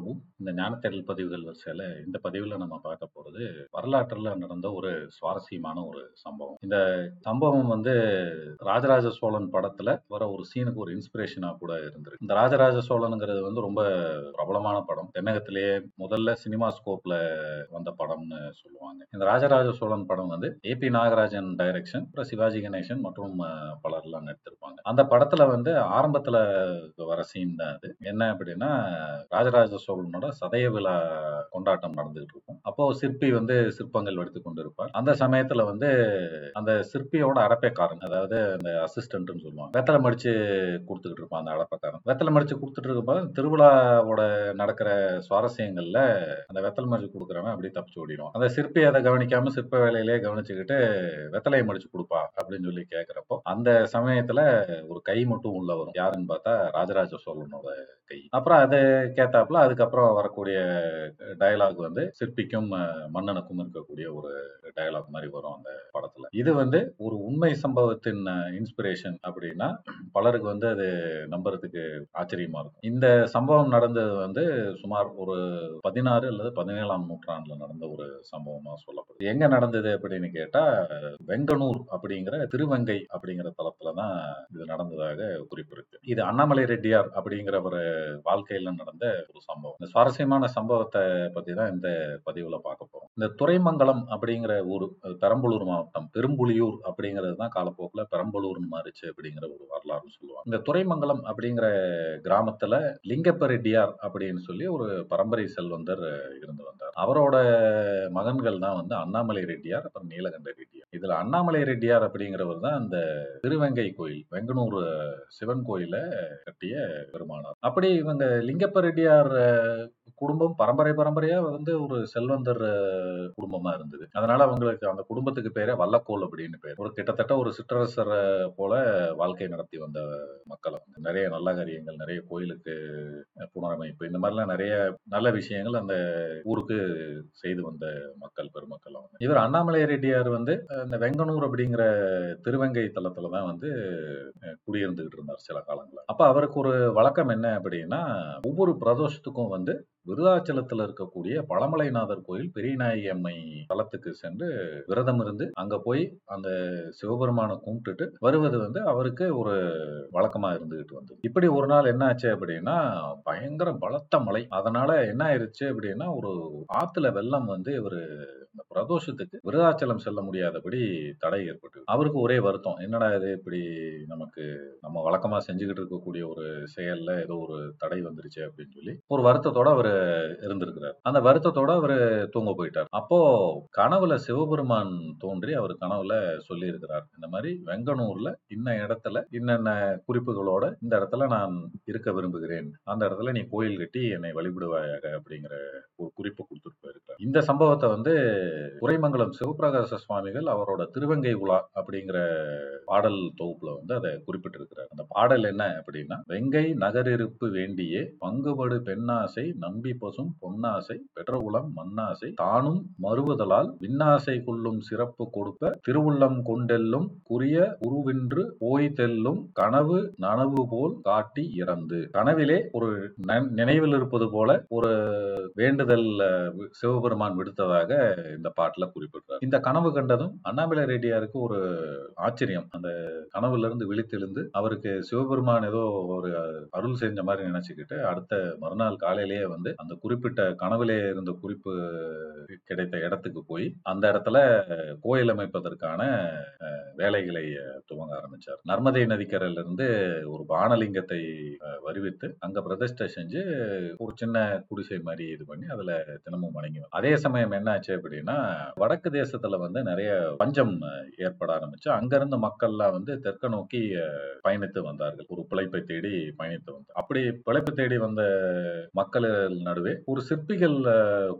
பிரபு இந்த ஞானத்தேடல் பதிவுகள் வரிசையில் இந்த பதிவில் நம்ம பார்க்க போகிறது வரலாற்றில் நடந்த ஒரு சுவாரஸ்யமான ஒரு சம்பவம். இந்த சம்பவம் வந்து ராஜராஜ சோழன் படத்தில் வர ஒரு சீனுக்கு ஒரு இன்ஸ்பிரேஷனாக கூட இருந்திருக்கு. இந்த ராஜராஜ சோழனுங்கிறது வந்து ரொம்ப பிரபலமான படம். தென்னகத்திலேயே முதல்ல சினிமா ஸ்கோப்ல வந்த படம்னு சொல்லுவாங்க. இந்த ராஜராஜ சோழன் படம் வந்து ஏபி நாகராஜன் டைரக்ஷன் அப்புறம் சிவாஜி கணேசன் மற்றும் பலர்லாம் நடித்திருப்பாங்க அந்த படத்துல வந்து ஆரம்பத்துல வர சீன் தான் அது. என்ன அப்படின்னா ராஜராஜ சோழனோட சதய விழா கொண்டாட்டம் நடந்துகிட்டு இருக்கும். அப்போ சிற்பி வந்து சிற்பங்கள் வடித்து கொண்டிருப்பார். அந்த சமயத்துல வந்து அந்த சிற்பியோட அடப்பைக்காரன் அதாவது அந்த அசிஸ்டன்ட்னு சொல்லுவாங்க வெத்தலை மடிச்சு கொடுத்துக்கிட்டு இருப்பான் அந்த அடப்பைக்காரன். வெத்தலை மடிச்சு கொடுத்துட்டு இருக்கும்போது திருவிழாவோட நடக்கிற சுவாரஸ்யங்கள்ல அந்த வெத்தலை மடிச்சு கொடுக்குறவன் அப்படியே தப்பிச்சு ஓடிடும் அந்த சிற்பி அதை கவனிக்காம சிற்ப வேலையிலே கவனிச்சுக்கிட்டு வெத்தலையை மடிச்சு கொடுப்பா அப்படின்னு சொல்லி கேட்கிறப்போ அந்த சமயத்துல ஒரு கை மட்டும் உள்ள வரும். யாருன்னு பார்த்தா ராஜராஜ சோழனோட கை. அப்புறம் அது கேத்தாப்புல அதுக்கப்புறம் வரக்கூடிய டயலாக் வந்து சிற்பிக்கும் மன்னனுக்கும் இருக்கக்கூடிய ஒரு டயலாக் மாதிரி வரும் அந்த படத்துல. இது வந்து ஒரு உண்மை சம்பவத்தின் இன்ஸ்பிரேஷன் அப்படின்னா பலருக்கு வந்து அது நம்புறதுக்கு ஆச்சரியமா இருக்கும். இந்த சம்பவம் நடந்தது வந்து சுமார் ஒரு பதினாறு அல்லது பதினேழாம் நூற்றாண்டுல நடந்த ஒரு சம்பவமா சொல்லப்படுது. எங்க நடந்தது அப்படின்னு கேட்டா வெங்கனூர் அப்படிங்கிற திருவங்கை அப்படிங்கிற தளத்துல தான் இது நடந்ததாக குறிப்பிருக்கு. இது அண்ணாமலை ரெட்டியார் அப்படிங்கிற ஒரு வாழ்க்கையில நடந்த ஒரு சம்பவம். இந்த சுவாரஸ்யமான சம்பவத்தை பத்தி தான் இந்த பதிவுல பார்க்க போகிறோம் இந்த துறைமங்கலம் அப்படிங்கிற ஊர் பெரம்பலூர் மாவட்டம் பெரும்புலியூர் அப்படிங்கிறது தான் காலப்போக்கில் பெரம்பலூர்னு மாறிச்சு அப்படிங்கிற ஒரு வரலாறு சொல்லுவாங்க. இந்த துறைமங்கலம் அப்படிங்கிற கிராமத்துல லிங்கப்பரெட்டியார் அப்படின்னு சொல்லி ஒரு பரம்பரை செல்வந்தர் இருந்து வந்தார். அவரோட மகன்கள் தான் வந்து அண்ணாமலை ரெட்டியார் அப்புறம் நீலகண்ட ரெட்டியார். இதுல அண்ணாமலை ரெட்டியார் அப்படிங்கிறவர் தான் அந்த திருவெங்கை கோயில் வெங்கனூர் சிவன் கோயில கட்டிய பெருமானார். அப்படி இவங்க லிங்கப்ப ரெட்டியார் குடும்பம் பரம்பரை பரம்பரையா வந்து ஒரு செல்வந்தர் குடும்பமா இருந்தது. அதனால அவங்களுக்கு அந்த குடும்பத்துக்கு பேரே வல்லக்கோல் அப்படின்னு பேர். ஒரு கிட்டத்தட்ட ஒரு சிற்றரசர் போல வாழ்க்கை நடத்தி வந்த மக்கள் அவங்க. நிறைய நல்ல காரியங்கள் நிறைய கோயிலுக்கு புனரமைப்பு இந்த மாதிரிலாம் நிறைய நல்ல விஷயங்கள் அந்த ஊருக்கு செய்து வந்த மக்கள் பெருமக்கள் அவங்க. இவர் அண்ணாமலை ரெட்டியார் வந்து இந்த வெங்கனூர் அப்படிங்கிற திருவெங்கை தளத்துல தான் வந்து குடியிருந்துகிட்டு இருந்தார் சில காலங்களில் அப்ப அவருக்கு ஒரு வழக்கம் என்ன அப்படின்னா ஒவ்வொரு பிரதோஷத்துக்கும் வந்து விருதாச்சலத்துல இருக்கக்கூடிய பழமலைநாதர் கோயில் பெரியநாயகி அம்மை தலத்துக்கு சென்று விரதம் இருந்து அங்க போய் அந்த சிவபெருமானை கும்பிட்டுட்டு வருவது வந்து அவருக்கு ஒரு வழக்கமா இருந்துகிட்டு வந்தது. இப்படி ஒரு நாள் என்ன ஆச்சு அப்படின்னா பயங்கர பலத்த மழை. அதனால என்ன ஆயிருச்சு அப்படின்னா ஒரு ஆத்துல வெள்ளம் வந்து இவர் இந்த பிரதோஷத்துக்கு விருதாச்சலம் செல்ல முடியாதபடி தடை ஏற்பட்டு அவருக்கு ஒரே வருத்தம். என்னடா இது இப்படி நமக்கு நம்ம வழக்கமா செஞ்சுக்கிட்டு இருக்கக்கூடிய ஒரு செயல்ல ஏதோ ஒரு தடை வந்துருச்சு அப்படின்னு சொல்லி ஒரு வருத்தத்தோட அவர் இருந்திருக்கிறார். அந்த வருத்தத்தோட அவரு தூங்க போயிட்டார். அப்போ கனவுல சிவபெருமான் தோன்றி அவர் கனவுல சொல்லி இருக்கிறார் இந்த மாதிரி வெங்கனூர்ல இன்ன இடத்துல இன்னென்ன குறிப்புகளோட இந்த இடத்துல நான் இருக்க விரும்புகிறேன். அந்த இடத்துல நீ கோயில் கட்டி என்னை வழிபடுவாயாக அப்படிங்கிற ஒரு குறிப்பு கொடுத்துட்டு இந்த சம்பவத்தை வந்து உரைமங்கலம் சிவபிரகாச சுவாமிகள் அவரோட திருவங்கை உலா அப்படிங்கிற பாடல் தொகுப்புல வந்து அதை குறிப்பிட்டிருக்கிறார். அந்த பாடல் என்ன அப்படின்னா வெங்கை நகரிருப்பு வேண்டியே பங்குபடு பெண்ணாசை நம்பி பசும் பொன்னாசை பெற்றகுலம் மண்ணாசை தானும் மறுவதலால் விண்ணாசை கொள்ளும் சிறப்பு கொடுப்ப திருவுள்ளம் கொண்டெல்லும் குறிய உருவின்று போய் தெல்லும் கனவு நனவு போல் காட்டி இறந்து. கனவிலே ஒரு நன்- நினைவில் இருப்பது போல ஒரு வேண்டுதல் சிவபெரு சிவபெருமான் விடுத்ததாக இந்த பாட்டுல குறிப்பிட்டார் இந்த கனவு கண்டதும் அண்ணாமலை ரெட்டியாருக்கு ஒரு ஆச்சரியம். அந்த கனவுல இருந்து விழித்தெழுந்து அவருக்கு சிவபெருமான் ஏதோ ஒரு அருள் செஞ்ச மாதிரி நினைச்சுக்கிட்டு அடுத்த மறுநாள் காலையிலேயே வந்து அந்த குறிப்பிட்ட கனவுலே இருந்த குறிப்பு கிடைத்த இடத்துக்கு போய் அந்த இடத்துல கோயில் அமைப்பதற்கான வேலைகளை துவங்க ஆரம்பிச்சார். நர்மதை நதிக்கரையில இருந்து ஒரு பானலிங்கத்தை வருவித்து அங்க பிரதிஷ்டை செஞ்சு ஒரு சின்ன குடிசை மாதிரி இது பண்ணி அதுல தினமும் வணங்கி அதே சமயம் என்ன ஆச்சு அப்படின்னா வடக்கு தேசத்துல வந்து நிறைய பஞ்சம் ஏற்பட ஆரம்பிச்சு அங்கிருந்து மக்கள்லாம் வந்து தெற்க நோக்கி பயணித்து வந்தார்கள். ஒரு பிழைப்பை தேடி பயணித்து வந்தார் அப்படி பிழைப்பு தேடி வந்த மக்கள் நடுவே ஒரு சிற்பிகள்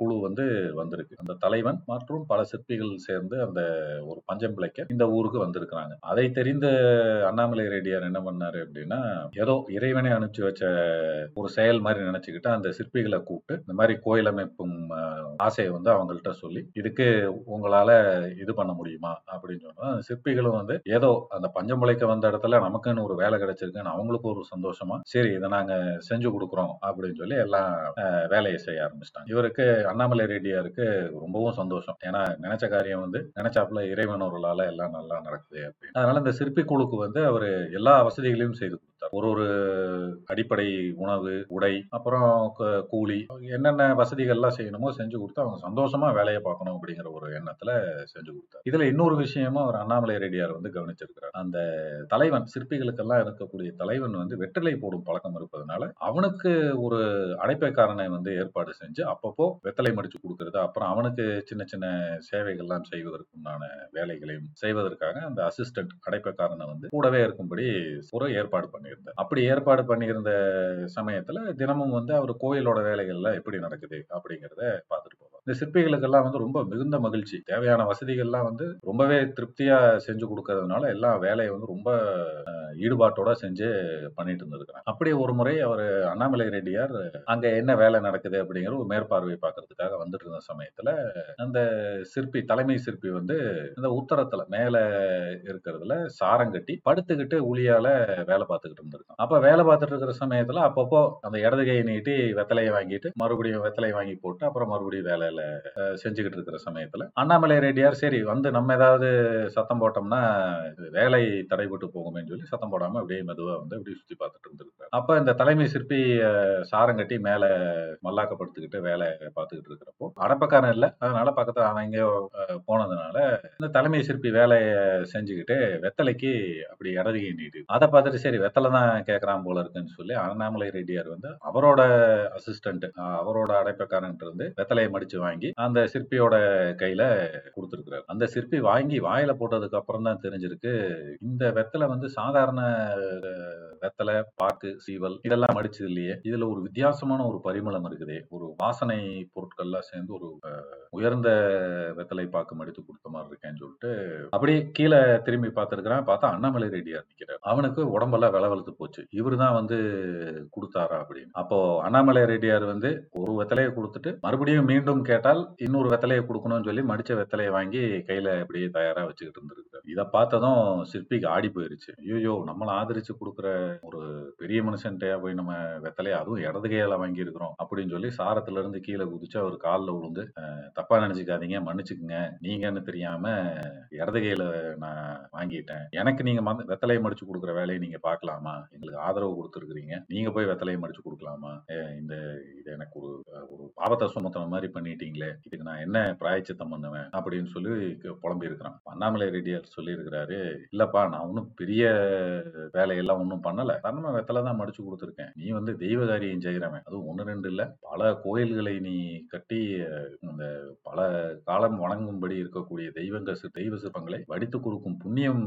குழு வந்து வந்திருக்கு. அந்த தலைவன் மற்றும் பல சிற்பிகள் சேர்ந்து அந்த ஒரு பஞ்சம் பிழைக்க இந்த ஊருக்கு வந்திருக்கிறாங்க. அதை தெரிந்த அண்ணாமலை ரெட்டியார் என்ன பண்ணாரு அப்படின்னா ஏதோ இறைவனை அனுப்பிச்சு வச்ச ஒரு செயல் மாதிரி நினைச்சுக்கிட்டு அந்த சிற்பிகளை கூப்பிட்டு இந்த மாதிரி கோயில் அமைப்பும் ஆசையை வந்து அவங்கள்ட்ட சொல்லி இதுக்கு உங்களால இது பண்ண முடியுமா? அப்படின்னு சொன்னா சிற்பிகளும் வந்து ஏதோ அந்த பஞ்சம் வந்த இடத்துல நமக்குன்னு ஒரு வேலை கிடைச்சிருக்குன்னு அவங்களுக்கு ஒரு சந்தோஷமா சரி இதை நாங்க செஞ்சு கொடுக்குறோம் அப்படின்னு சொல்லி எல்லாம் வேலையை செய்ய ஆரம்பிச்சிட்டாங்க. இவருக்கு அண்ணாமலை ரெட்டியாருக்கு ரொம்பவும் சந்தோஷம். ஏன்னா நினைச்ச காரியம் வந்து நினைச்சாப்புல இறைவன் எல்லாம் நல்லா நடக்குது அப்படின்னு. அதனால இந்த சிற்பி குழுக்கு வந்து அவர் எல்லா வசதிகளையும் செய்து ஒரு ஒரு அடிப்படை உணவு உடை அப்புறம் க- கூலி என்னென்ன வசதிகள்லாம் செய்யணுமோ செஞ்சு கொடுத்து அவங்க சந்தோஷமா வேலையை பார்க்கணும் அப்படிங்கிற ஒரு எண்ணத்துல செஞ்சு கொடுத்தார். இதுல இன்னொரு விஷயமும் அவர் அண்ணாமலை ரெடியார் வந்து கவனிச்சிருக்கிறார். அந்த தலைவன் சிற்பிகளுக்கெல்லாம் இருக்கக்கூடிய தலைவன் வந்து வெற்றிலை போடும் பழக்கம் இருப்பதனால அவனுக்கு ஒரு அடைப்பைக்காரனை வந்து ஏற்பாடு செஞ்சு அப்பப்போ வெத்தலை மடிச்சு கொடுக்கறது அப்புறம் அவனுக்கு சின்ன சின்ன சேவைகள்லாம் செய்வதற்குண்டான வேலைகளையும் செய்வதற்காக அந்த அசிஸ்டன்ட் அடைப்பைக்காரனை வந்து கூடவே இருக்கும்படி ஒரு ஏற்பாடு பண்ணியிருந்தார் அப்படி ஏற்பாடு பண்ணியிருந்த சமயத்துல தினமும் வந்து அவர் கோயிலோட வேலைகள்லாம் எப்படி நடக்குது அப்படிங்கிறத பார்த்துட்டு இந்த சிற்பிகளுக்கெல்லாம் வந்து ரொம்ப மிகுந்த மகிழ்ச்சி. தேவையான வசதிகள்லாம் வந்து ரொம்பவே திருப்தியா செஞ்சு கொடுக்கறதுனால எல்லா வேலையை வந்து ரொம்ப ஈடுபாட்டோட செஞ்சு பண்ணிட்டு இருந்திருக்கிறாங்க. அப்படி ஒரு முறை அவர் அண்ணாமலை ரெட்டியார் அங்க என்ன வேலை நடக்குது? அப்படிங்கிற ஒரு மேற்பார்வை பார்க்கறதுக்காக வந்துட்டு இருந்த சமயத்துல அந்த சிற்பி தலைமை சிற்பி வந்து இந்த உத்தரத்துல மேல இருக்கிறதுல சாரம் கட்டி படுத்துக்கிட்டு உளியால வேலை பார்த்துக்கிட்டு இருந்திருக்கான் அப்ப வேலை பார்த்துட்டு இருக்கிற சமயத்துல அப்பப்போ அந்த இடது கையை நீட்டி வெத்தலையை வாங்கிட்டு மறுபடியும் வெத்தலையை வாங்கி போட்டு அப்புறம் மறுபடியும் வேலை வேலை செஞ்சுக்கிட்டு இருக்கிற சமயத்துல. அண்ணாமலை ரெட்டியார் சரி வந்து நம்ம ஏதாவது சத்தம் போட்டோம்னா இது வேலை தடைபட்டு போகுமேன்னு சொல்லி சத்தம் போடாம அப்படியே மெதுவா வந்து அப்படியே சுத்தி பார்த்துட்டு இருந்திருக்காரு. அப்ப இந்த தலைமை சிற்பி சாரங்கட்டி சாரம் கட்டி மேல மல்லாக்கப்படுத்திக்கிட்டு வேலை பார்த்துக்கிட்டு இருக்கிறப்போ அடப்பக்காரன் இல்ல. அதனால பக்கத்துல அவன் எங்கேயோ போனதுனால இந்த தலைமை சிற்பி வேலையை செஞ்சுக்கிட்டு வெத்தலைக்கு அப்படி இடதுகை நீட்டு அதை பார்த்துட்டு சரி வெத்தலை தான் கேட்கறான் போல இருக்குன்னு சொல்லி அண்ணாமலை ரெட்டியார் வந்து அவரோட அசிஸ்டன்ட் அவரோட அடைப்பக்காரன்ட்டு இருந்து வெத்தலையை மடிச்சு வாங்கி அந்த சிற்பியோட கையில கொடுத்துருக்குறாரு. அந்த சிற்பி வாங்கி வாயில போட்டதுக்கு அப்புறம் தான் தெரிஞ்சிருக்கு இந்த வெத்தலை வந்து சாதாரண வெத்தலை பாக்கு சீவல் இதெல்லாம் மடிச்சது இல்லையே. இதுல ஒரு வித்தியாசமான ஒரு பரிமளம் இருக்குது. ஒரு வாசனை பொருட்கள்லாம் சேர்ந்து ஒரு உயர்ந்த வெத்தலை பாக்கு மடித்து கொடுத்த மாதிரி இருக்கேன்னு சொல்லிட்டு அப்படியே கீழே திரும்பி பார்த்திருக்கிறான். பார்த்தா அண்ணாமலை ரெடியா நிற்கிறார் அவனுக்கு உடம்பெல்லாம் விளவழுத்து போச்சு. இவர் தான் வந்து கொடுத்தாரா அப்படின்னு. அப்போ அண்ணாமலை ரெடியார் வந்து ஒரு வெத்தலையை கொடுத்துட்டு மறுபடியும் மீண்டும் கேட்டால் இன்னொரு வெத்தலையை கொடுக்கணும்னு சொல்லி மடிச்ச வெத்தலையை வாங்கி கையில அப்படியே தயாரா வச்சுக்கிட்டு இருந்திருக்காரு இதை பார்த்ததும் சிற்பிக்கு ஆடி போயிருச்சு. ஐயோ நம்மளை ஆதரிச்சு கொடுக்குற ஒரு பெரிய மனுஷன்ட்டையா போய் நம்ம வெத்தலையை அதுவும் இடது கையால வாங்கி இருக்கிறோம் அப்படின்னு சொல்லி சாரத்துல இருந்து கீழே குதிச்சு அவர் காலில் விழுந்து தப்பாக தப்பா நினைச்சுக்காதீங்க மன்னிச்சுக்குங்க. நீங்கன்னு தெரியாம இடது கையில நான் வாங்கிட்டேன். எனக்கு நீங்க வெத்தலையை மடிச்சு கொடுக்குற வேலையை நீங்க பார்க்கலாமா? எங்களுக்கு ஆதரவு கொடுத்துருக்கீங்க நீங்க போய் வெத்தலையை மடிச்சு கொடுக்கலாமா? இந்த இது எனக்கு ஒரு ஒரு பாவத்தை சுமத்துன மாதிரி பண்ணிட்டீங்களே இதுக்கு நான் என்ன பிராயச்சித்தம் பண்ணுவேன் அப்படின்னு சொல்லி புலம்பி இருக்கிறான் அண்ணாமலை ரெட்டியார் சொல்லியிருக்கிறாரு இல்லப்பா நான் ஒன்றும் பெரிய வேலையெல்லாம் ஒன்றும் பண்ணல. தன்மை வெத்தலை தான் மடிச்சு கொடுத்துருக்கேன். நீ வந்து தெய்வ காரியம் செய்கிறவன் அதுவும் ஒன்று ரெண்டு இல்லை. பல கோயில்களை நீ கட்டி அந்த இந்த பல காலம் வணங்கும்படி இருக்கக்கூடிய தெய்வங்கள் தெய்வ சிற்பங்களை வடித்து கொடுக்கும் புண்ணியம்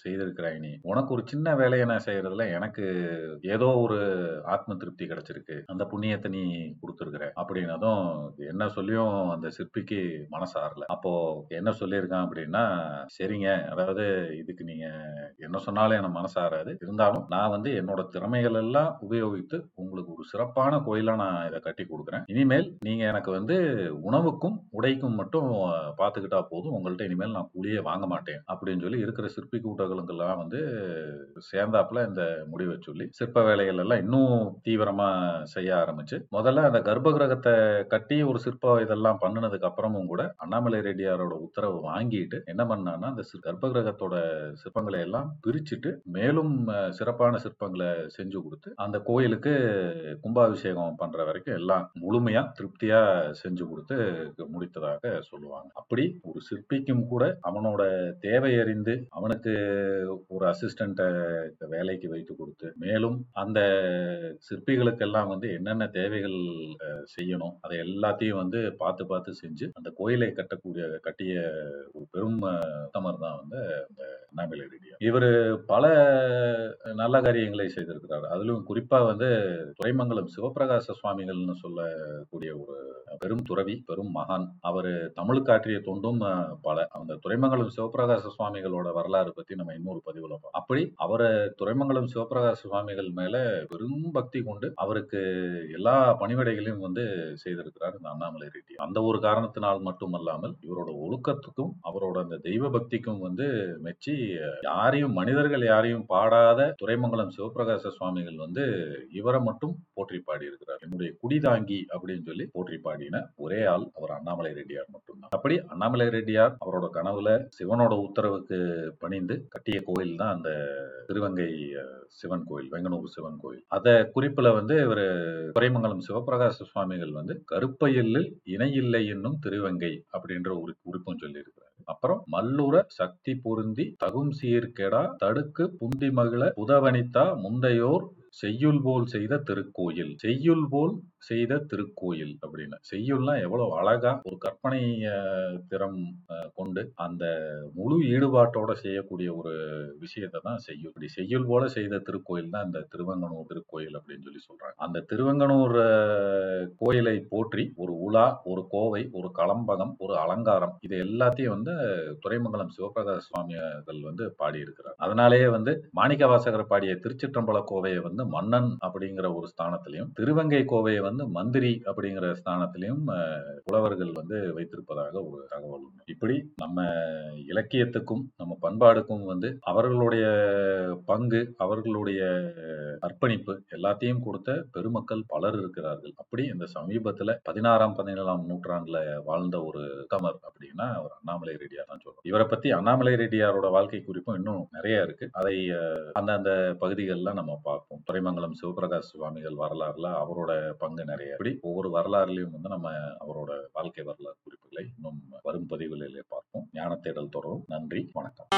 செய்திருக்கிறாய் நீ. உனக்கு ஒரு சின்ன வேலையை நான் செய்யறதுல எனக்கு ஏதோ ஒரு ஆத்ம திருப்தி கிடைச்சிருக்கு. அந்த புண்ணியத்தை நீ கொடுத்துருக்குற. அப்படின்னதும் என்ன சொல்லியும் அந்த சிற்பிக்கு மனசாரல அப்போ என்ன சொல்லியிருக்கான் அப்படின்னா சரிங்க அதாவது இதுக்கு நீங்க என்ன சொன்னாலும் எனக்கு மனசாராது இருந்தாலும் நான் வந்து என்னோட திறமைகள் எல்லாம் உபயோகித்து உங்களுக்கு ஒரு சிறப்பான கோயிலா நான் இதை கட்டி கொடுக்குறேன். இனிமேல் நீங்க எனக்கு வந்து உணவு உணவுக்கும் உடைக்கும் மட்டும் பார்த்துக்கிட்டா போதும். உங்கள்ட்ட இனிமேல் நான் கூலியே வாங்க மாட்டேன் அப்படின்னு சொல்லி இருக்கிற சிற்பி கூட்டங்களுக்கெல்லாம் வந்து சேர்ந்தாப்புல இந்த முடிவை சொல்லி சிற்ப வேலைகள் எல்லாம் இன்னும் தீவிரமா செய்ய ஆரம்பிச்சு முதல்ல அந்த கர்ப்ப கிரகத்தை கட்டி ஒரு சிற்ப இதெல்லாம் பண்ணினதுக்கு அப்புறமும் கூட அண்ணாமலை ரெட்டியாரோட உத்தரவு வாங்கிட்டு என்ன பண்ணான்னா அந்த கர்ப்ப கிரகத்தோட சிற்பங்களை எல்லாம் பிரிச்சுட்டு மேலும் சிறப்பான சிற்பங்களை செஞ்சு கொடுத்து அந்த கோயிலுக்கு கும்பாபிஷேகம் பண்ற வரைக்கும் எல்லாம் முழுமையா திருப்தியா செஞ்சு கொடுத்து முடித்ததாக சொல்லுவாங்க. அப்படி ஒரு சிற்பிக்கும் கூட அவனோட தேவை அறிந்து அவனுக்கு ஒரு அசிஸ்டண்ட்டை வேலைக்கு வைத்து கொடுத்து மேலும் அந்த சிற்பிகளுக்கெல்லாம் வந்து என்னென்ன தேவைகள் செய்யணும் அதை எல்லாத்தையும் வந்து பார்த்து பார்த்து செஞ்சு அந்த கோயிலை கட்டக்கூடிய கட்டிய ஒரு பெரும் உத்தமர் தான் வந்து அந்த அண்ணாமலை ரெட்டியார் இவர் பல நல்ல காரியங்களை செய்திருக்கிறார். அதிலும் குறிப்பா வந்து துறைமங்கலம் சிவபிரகாச சுவாமிகள்னு சொல்லக்கூடிய ஒரு பெரும் துறவி பெரும் மகான். அவர் தமிழுக்கு ஆற்றிய தொண்டும் பல. அந்த துறைமங்கலம் சிவபிரகாச சுவாமிகளோட வரலாறு பத்தி நம்ம இன்னொரு பதிவுல அப்படி அவரை துறைமங்கலம் சிவபிரகாச சுவாமிகள் மேல பெரும் பக்தி கொண்டு அவருக்கு எல்லா பணிவிடைகளையும் வந்து செய்திருக்கிறார் இந்த அண்ணாமலை ரெட்டி. அந்த ஒரு காரணத்தினால் மட்டுமல்லாமல் இவரோட ஒழுக்கத்துக்கும் அவரோட அந்த தெய்வ பக்திக்கும் வந்து மெச்சி யாரையும் மனிதர்கள் யாரையும் பாடாத துரைமங்கலம் சிவபிரகாச சுவாமிகள் வந்து இவரை மட்டும் போற்றி பாடி இருக்கிறார் என்னுடைய குடிதாங்கி அப்படின்னு சொல்லி போற்றி பாடின ஒரே ஆள் அவர் அண்ணாமலை ரெட்டியார் மட்டும்தான். அப்படி அண்ணாமலை ரெட்டியார் அவரோட கனவுல சிவனோட உத்தரவுக்கு பணிந்து கட்டிய கோயில் தான் அந்த திருவங்கை சிவன் கோயில் வெங்கனூர் சிவன் கோயில். அத குறிப்புல வந்து இவர் துரைமங்கலம் சிவபிரகாச சுவாமிகள் வந்து கருப்பையில்லில் இணையில்லை என்னும் திருவங்கை அப்படின்ற ஒரு குறிப்பும் சொல்லியிருக்கிறார். அப்புறம் மல்லுர சக்தி பொருந்தி தகும் சீர்கெடா தடுக்கு புந்தி மகிழ புதவனித்தா முந்தையோர் செய்யுள் போல் செய்த திருக்கோயில். செய்யுள் போல் செய்த திருக்கோயில் அப்படின்னு செய்யுள்னா எவ்வளவு அழகா ஒரு கற்பனை திறம் கொண்டு அந்த முழு ஈடுபாட்டோட செய்யக்கூடிய ஒரு விஷயத்தை தான் செய்யுள். இப்படி செய்யுள் போல செய்த திருக்கோயில் தான் இந்த திருவங்கனூர் திருக்கோயில் அப்படின்னு சொல்லி சொல்றாங்க. அந்த திருவங்கனூர் கோயிலை போற்றி ஒரு உலா ஒரு கோவை ஒரு களம்பகம் ஒரு அலங்காரம் இது எல்லாத்தையும் வந்து துரைமங்கலம் சிவபிரகாச சுவாமிகள் வந்து பாடியிருக்கிறார். அதனாலேயே வந்து மாணிக்க வாசகர் பாடிய திருச்சிற்றம்பல கோவையை வந்து மன்னன் அப்படிங்கிற ஒரு ஸ்தானத்திலையும் திருவங்கை கோவையை வந்து மந்திரி அப்படிங்கிற ஸ்தானத்திலையும் புலவர்கள் வந்து வைத்திருப்பதாக ஒரு தகவல் இப்படி நம்ம இலக்கியத்துக்கும் நம்ம பண்பாடுக்கும் வந்து அவர்களுடைய பங்கு அவர்களுடைய அர்ப்பணிப்பு எல்லாத்தையும் கொடுத்த பெருமக்கள் பலர் இருக்கிறார்கள். அப்படி இந்த சமீபத்துல பதினாறாம் பதினேழாம் நூற்றாண்டுல வாழ்ந்த ஒரு கமர் அப்படின்னா அவர் அண்ணாமலை ரெட்டியார் தான் சொல்றோம் இவரை பத்தி அண்ணாமலை ரெட்டியாரோட வாழ்க்கை குறிப்பும் இன்னும் நிறைய இருக்கு. அதை அந்தந்த பகுதிகளில் நம்ம பார்ப்போம். துறைமங்கலம் சிவபிரகாஷ் சுவாமிகள் வரலாறுல அவரோட பங்கு நிறைய. இப்படி ஒவ்வொரு வரலாறுலையும் வந்து நம்ம அவரோட வாழ்க்கை வரலாறு குறிப்புகளை இன்னும் வரும் பதிவுகளிலே பார்ப்போம். ஞான தேடல் தொடரும். நன்றி. வணக்கம்.